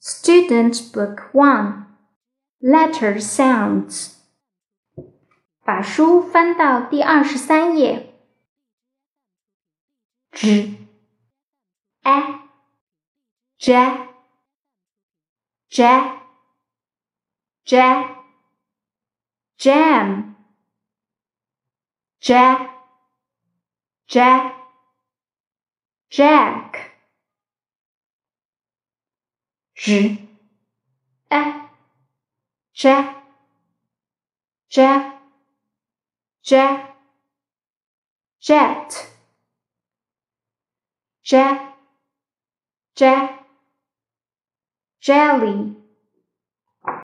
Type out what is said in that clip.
Student Book One Letter Sounds 把书翻到第二十三页。j a j j j jam j j jack j a j j j jet j j jelly